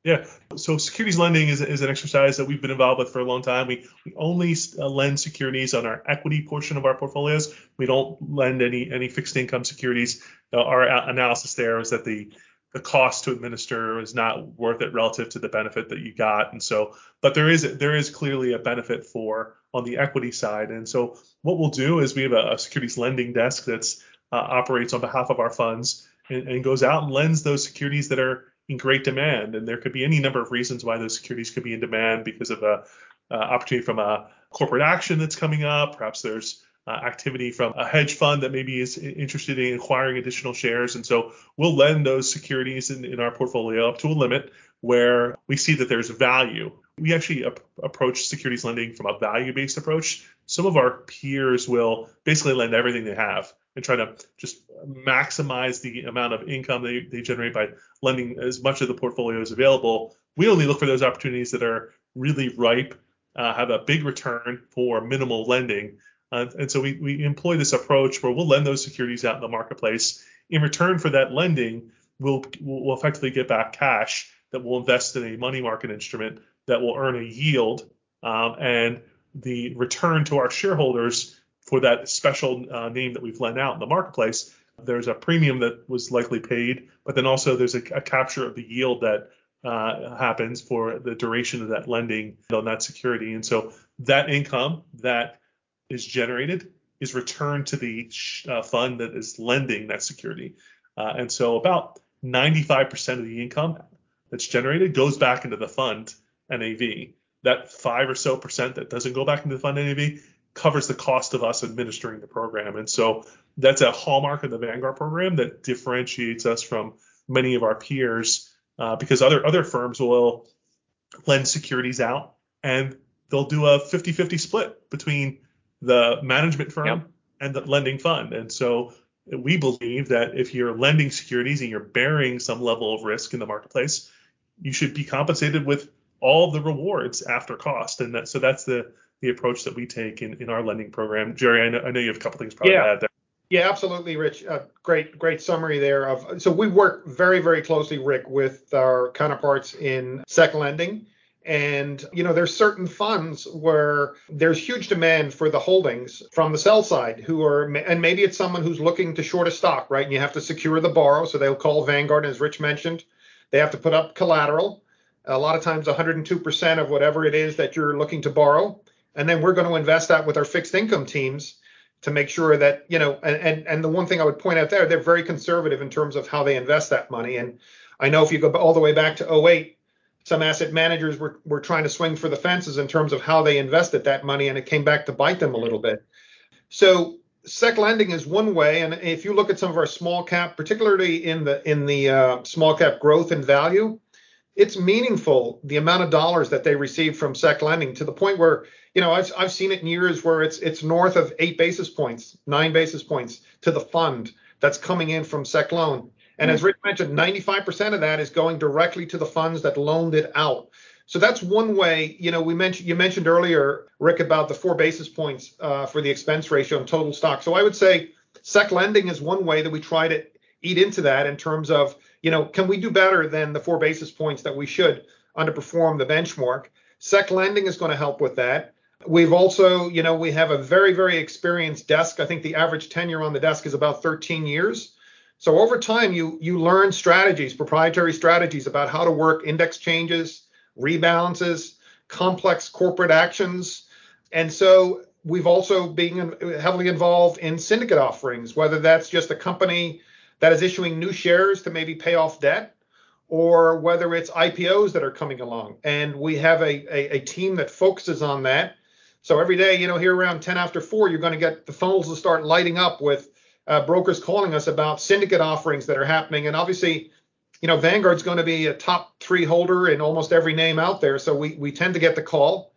Yeah. So securities lending is, is an exercise that we've been involved with for a long time. We, we only uh, lend securities on our equity portion of our portfolios. We don't lend any any fixed income securities. Uh, our analysis there is that the the cost to administer is not worth it relative to the benefit that you got. And so, but there is there is clearly a benefit for on the equity side. And so, what we'll do is we have a, a securities lending desk that's uh, operates on behalf of our funds and, and goes out and lends those securities that are in great demand. And there could be any number of reasons why those securities could be in demand because of a uh, opportunity from a corporate action that's coming up. Perhaps there's uh, activity from a hedge fund that maybe is interested in acquiring additional shares. And so we'll lend those securities in, in our portfolio up to a limit where we see that there's value. We actually ap- approach securities lending from a value based approach. Some of our peers will basically lend everything they have and try to just maximize the amount of income they, they generate by lending as much of the portfolio as available. We only look for those opportunities that are really ripe, uh, have a big return for minimal lending. Uh, and so we, we employ this approach where we'll lend those securities out in the marketplace. In return for that lending, we'll, we'll effectively get back cash that we'll invest in a money market instrument that will earn a yield. Um, and the return to our shareholders for that special uh, name that we've lent out in the marketplace, there's a premium that was likely paid, but then also there's a, a capture of the yield that uh, happens for the duration of that lending on that security. And so that income that is generated is returned to the uh, fund that is lending that security. Uh, and so about 95% of the income that's generated goes back into the fund NAV. That five or so percent that doesn't go back into the fund NAV covers the cost of us administering the program. And so that's a hallmark of the Vanguard program that differentiates us from many of our peers uh, because other other firms will lend securities out and they'll do a 50-50 split between the management firm yep. and the lending fund. And so we believe that if you're lending securities and you're bearing some level of risk in the marketplace, you should be compensated with all the rewards after cost. And that, so that's the the approach that we take in, in our lending program. Jerry, I know, I know you have a couple things probably
yeah.
to add there.
Yeah, absolutely, Rich. Uh, great, great summary there. Of so we work very, very closely, Rick, with our counterparts in sec lending, and you know there's certain funds where there's huge demand for the holdings from the sell side, who are and maybe it's someone who's looking to short a stock, right? And you have to secure the borrow, so they'll call Vanguard, as Rich mentioned. They have to put up collateral. A lot of times, 102% of whatever it is that you're looking to borrow and then we're going to invest that with our fixed income teams to make sure that you know and, and and the one thing i would point out there they're very conservative in terms of how they invest that money. And i know if you go all the way back to 08 some asset managers were, were trying to swing for the fences in terms of how they invested that money and it came back to bite them a little bit. So sec lending is one way. And if you look at some of our small cap particularly in the in the uh, small cap growth and value it's meaningful the amount of dollars that they receive from sec lending to the point where you know I've, I've seen it in years where it's it's north of eight basis points nine basis points to the fund that's coming in from sec loan And as Rick mentioned, 95% of that is going directly to the funds that loaned it out. So that's one way. You know, we mentioned you mentioned earlier, Rick, about the four basis points uh, for the expense ratio and total stock. So I would say sec lending is one way that we try to eat into that in terms of, you know, can we do better than the four basis points that we should underperform the benchmark? Sec lending is going to help with that. We've also, you know, we have a very, very experienced desk. I think the average tenure on the desk is about 13 years. So over time, you you learn strategies, proprietary strategies about how to work index changes, rebalances, complex corporate actions, and so we've also been heavily involved in syndicate offerings, whether that's just a company that is issuing new shares to maybe pay off debt, or whether it's IPOs that are coming along. And we have a, a, a team that focuses on that. So every day, you know, here around 10 after 4, you're going to get the phones to start lighting up with uh, brokers calling us about syndicate offerings that are happening. And obviously, you know, Vanguard's going to be a top three holder in almost every name out there. So we, we tend to get the call.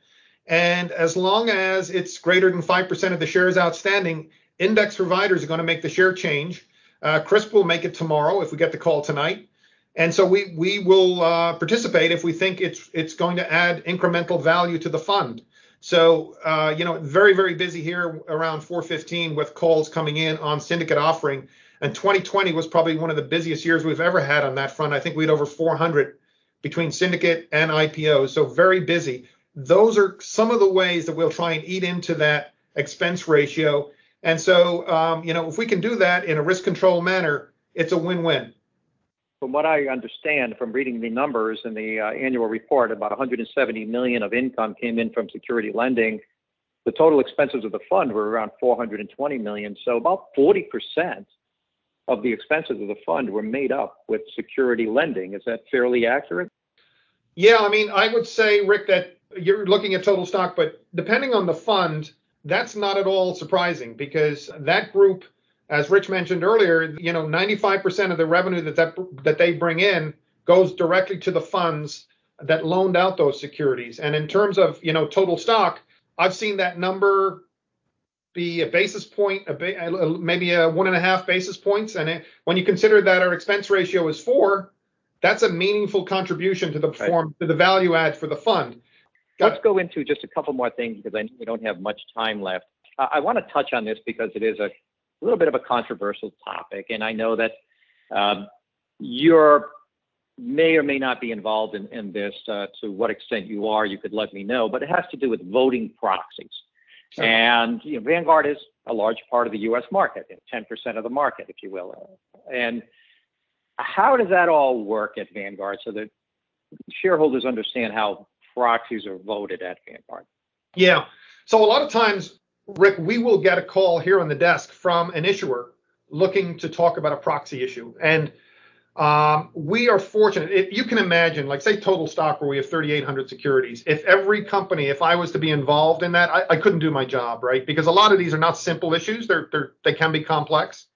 And as long as it's greater than 5% of the shares outstanding, index providers are going to make the share change. Uh, CRSP will make it tomorrow if we get the call tonight. And so we we will uh, participate if we think it's it's going to add incremental value to the fund. So uh, you know, very very busy here around 4:15 with calls coming in on syndicate offering. And 2020 was probably one of the busiest years we've ever had on that front. I think we had over 400 between syndicate and IPOs. So very busy. Those are some of the ways that we'll try and eat into that expense ratio. And so, um, you know, if we can do that in a risk control manner, it's a win-win.
From what I understand from reading the numbers in the uh, annual report, about 170 million of income came in from security lending. The total expenses of the fund were around 420 million. So about 40 percent of the expenses of the fund were made up with security lending. Is that fairly accurate?
Yeah, I mean, I would say, Rick, that you're looking at total stock, but depending on the fund, that's not at all surprising because that group, as Rich mentioned earlier, you know, 95% of the revenue that, that that they bring in goes directly to the funds that loaned out those securities. And in terms of, you know, total stock, I've seen that number be a basis point, a maybe a one and a half basis points. And it, when you consider that our expense ratio is four, that's a meaningful contribution to the perform right. to the value add for the fund.
Let's go into just a couple more things because I know we don't have much time left. Uh, I want to touch on this because it is a, a, little bit of a controversial topic, and I know that um, you're may or may not be involved in, in this. Uh, to what extent you are, you could let me know. But it has to do with voting proxies. Sure. And you know, Vanguard is a large part of the U.S. market, 10% of the market, if you will. And how does that all work at Vanguard so that shareholders understand how proxies are voted at Vanguard?
Yeah. So a lot of times, Rick, we will get a call here on the desk from an issuer looking to talk about a proxy issue. And um, we are fortunate. If you can imagine, like say total stock where we have 3,800 securities. If every company, if I was to be involved in that, I, I, couldn't do my job, right? Because a lot of these are not simple issues. They're, they're they can be complex.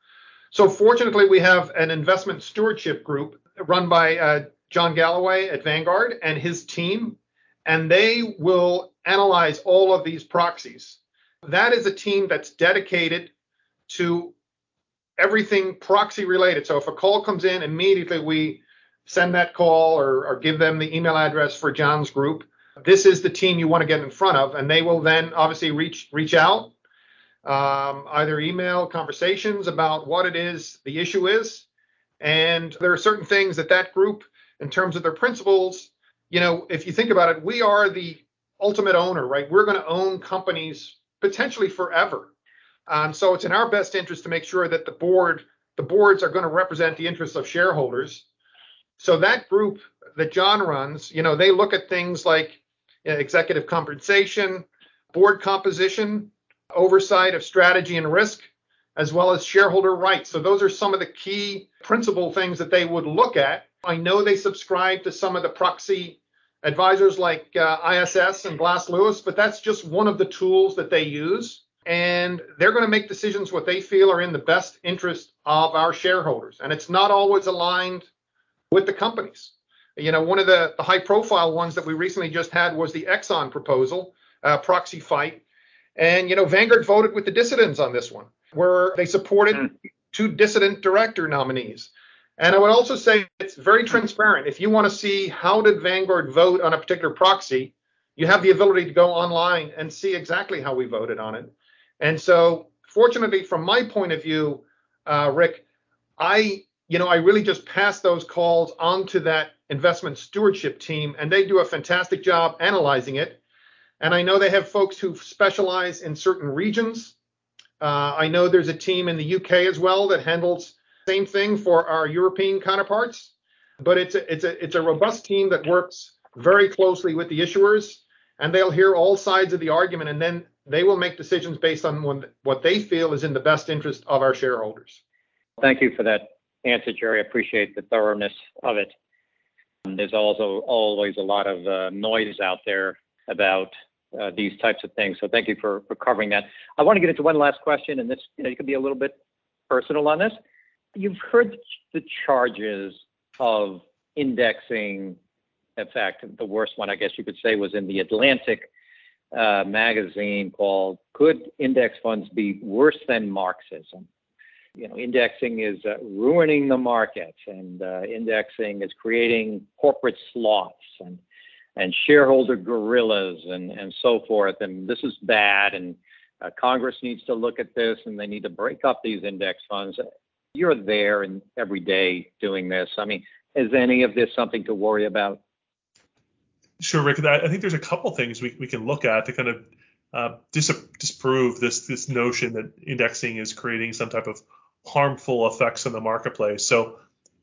So fortunately, we have an investment stewardship group run by uh, John Galloway at Vanguard and his team and they will analyze all of these proxies. That is a team that's dedicated to everything proxy related. So if a call comes in, immediately we send that call or, or give them the email address for John's group. This is the team you want to get in front of, and they will then obviously reach reach out, um, either email conversations about what it is the issue is, and there are certain things that that group, in terms of their principles, you know, if you think about it, we are the ultimate owner, right? We're going to own companies potentially forever. Um, so it's in our best interest to make sure that the board, the boards are going to represent the interests of shareholders. So that group that John runs, you know, they look at things like executive compensation, board composition, oversight of strategy and risk, as well as shareholder rights. So those are some of the key principal things that they would look at. I know they subscribe to some of the proxy advisors like uh, ISS and Glass Lewis, but that's just one of the tools that they use. And they're going to make decisions what they feel are in the best interest of our shareholders. And it's not always aligned with the companies. You know, one of the, the high profile ones that we recently just had was the Exxon proposal, uh, proxy fight. And, you know, Vanguard voted with the dissidents on this one, where they supported mm. two dissident director nominees. And I would also say it's very transparent. If you want to see how did Vanguard vote on a particular proxy, you have the ability to go online and see exactly how we voted on it. And so, fortunately, from my point of view, uh, Rick, I you know I really just pass those calls on to that investment stewardship team, and they do a fantastic job analyzing it. And I know they have folks who specialize in certain regions. Uh, I know there's a team in the UK as well that handles same thing for our European counterparts. But it's a, it's a it's a robust team that works very closely with the issuers, and they'll hear all sides of the argument, and then they will make decisions based on what they feel is in the best interest of our shareholders.
Thank you for that answer, Jerry. I appreciate the thoroughness of it. There's also always a lot of uh, noise out there about uh, these types of things. So thank you for, for covering that. I want to get into one last question, and this you know you can be a little bit personal on this. You've heard the charges of indexing. In fact, the worst one, I guess you could say, was in the Atlantic uh, magazine called "Could Index Funds Be Worse Than Marxism?" you know, indexing is uh, ruining the markets, and uh, indexing is creating corporate sloths and and shareholder gorillas and and so forth. And this is bad. And uh, Congress needs to look at this, and they need to break up these index funds. You're there and every day doing this. I mean, is any of this something to worry about?
Sure, Rick. I think there's a couple things we, we can look at to kind of uh, dis- disprove this this notion that indexing is creating some type of harmful effects in the marketplace. So,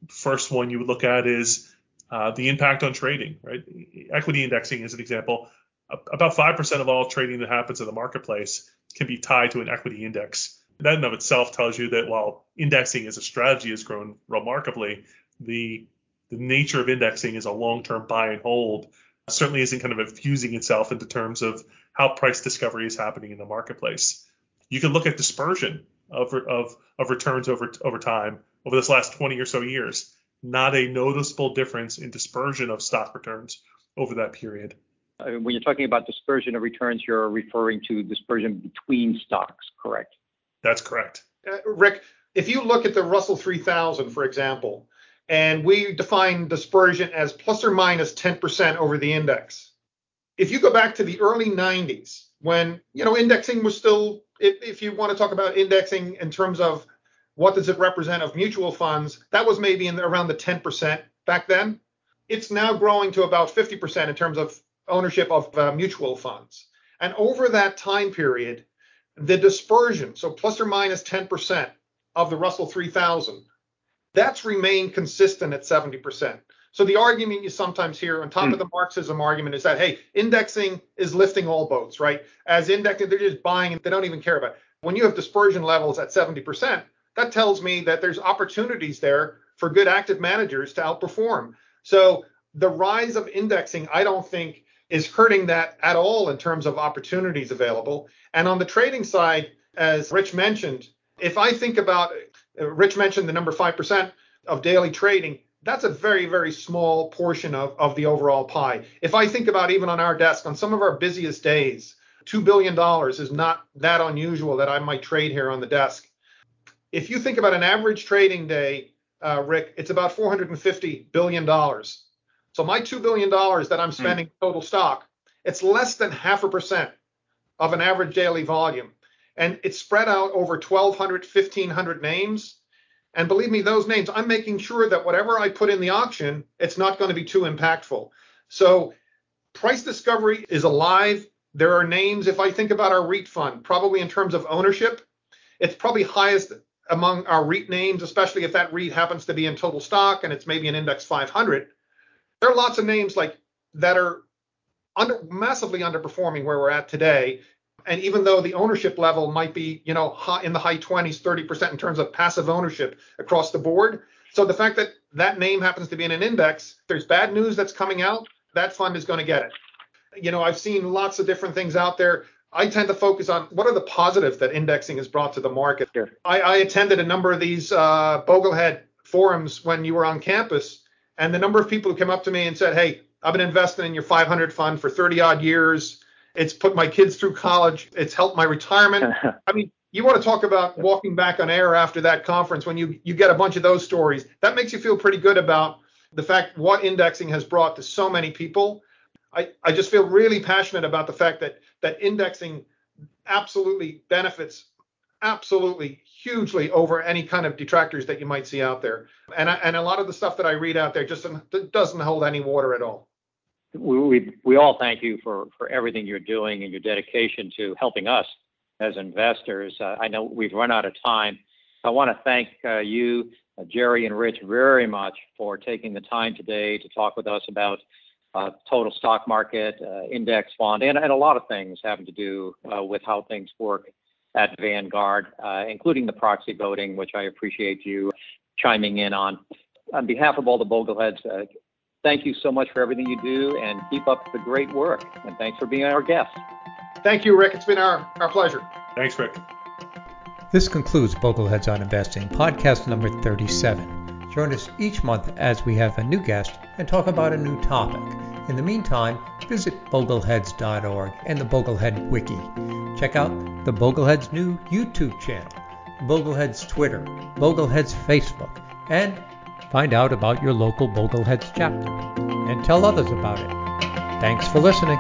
first one you would look at is uh, the impact on trading, right? Equity indexing is an example. About 5% of all trading that happens in the marketplace can be tied to an equity index. That in of itself tells you that while indexing as a strategy has grown remarkably, the the nature of indexing as a long-term buy and hold certainly isn't kind of infusing itself into terms of how price discovery is happening in the marketplace. You can look at dispersion of, of, of returns over, over time over this last 20 or so years. Not a noticeable difference in dispersion of stock returns over that period.
Uh, when you're talking about dispersion of returns, you're referring to dispersion between stocks, correct?
That's correct.
Uh, Rick, if you look at the Russell 3000, for example, and we define dispersion as plus or minus 10% over the index. If you go back to the early 90s, when you know indexing was still if, if you want to talk about indexing in terms of what does it represent of mutual funds, that was maybe in the, around the 10% back then. It's now growing to about 50% in terms of ownership of uh, mutual funds. And over that time period, the dispersion, so plus or minus 10% of the Russell 3000, that's remained consistent at 70%. So the argument you sometimes hear on top mm. of the Marxism argument is that hey, indexing is lifting all boats, right? As indexing, they're just buying and they don't even care about. It. When you have dispersion levels at 70%, that tells me that there's opportunities there for good active managers to outperform. So the rise of indexing, I don't think is hurting that at all in terms of opportunities available. And on the trading side, as Rich mentioned, if I think about Rich mentioned the number 5% of daily trading, that's a very, very small portion of, of the overall pie. If I think about even on our desk, on some of our busiest days, $2 billion is not that unusual that I might trade here on the desk. If you think about an average trading day, uh, Rick, it's about $450 billion. So my $2 billion that I'm hmm. spending mm. total stock, it's less than half a percent of an average daily volume. And it's spread out over 1,200, 1,500 names. And believe me, those names, I'm making sure that whatever I put in the auction, it's not going to be too impactful. So price discovery is alive. There are names, if I think about our REIT fund, probably in terms of ownership, it's probably highest among our REIT names, especially if that REIT happens to be in total stock and it's maybe an index 500. There are lots of names like that are under, massively underperforming where we're at today. And even though the ownership level might be, you know, in the high 20s, 30% in terms of passive ownership across the board. So the fact that that name happens to be in an index, there's bad news that's coming out, that fund is going to get it. You know, I've seen lots of different things out there. I tend to focus on what are the positives that indexing has brought to the market. Sure. I, I, attended a number of these uh, Boglehead forums when you were on campus, and the number of people who came up to me and said, "Hey, I've been investing in your 500 fund for 30 odd years. It's put my kids through college. It's helped my retirement. [LAUGHS] I mean, you want to talk about walking back on air after that conference when you you get a bunch of those stories. That makes you feel pretty good about the fact what indexing has brought to so many people. I, I just feel really passionate about the fact that that indexing absolutely benefits absolutely hugely over any kind of detractors that you might see out there. And I, and a lot of the stuff that I read out there just doesn't hold any water at all.
We, we, we all thank you for, for everything you're doing and your dedication to helping us as investors. Uh, I know we've run out of time. I want to thank uh, you, uh, Jerry and Rich, very much for taking the time today to talk with us about uh, total stock market, uh, index fund, and, and a lot of things having to do uh, with how things work at Vanguard, uh, including the proxy voting, which I appreciate you chiming in on. On behalf of all the Bogleheads, uh, thank you so much for everything you do and keep up the great work. And thanks for being our guest.
Thank you, Rick. It's been our, our pleasure.
Thanks, Rick.
This concludes Bogleheads on Investing, podcast number 37. Join us each month as we have a new guest and talk about a new topic. In the meantime, visit bogleheads.org and the Boglehead Wiki. Check out the Bogleheads new YouTube channel, Bogleheads Twitter, Bogleheads Facebook, and find out about your local Bogleheads chapter. And tell others about it. Thanks for listening.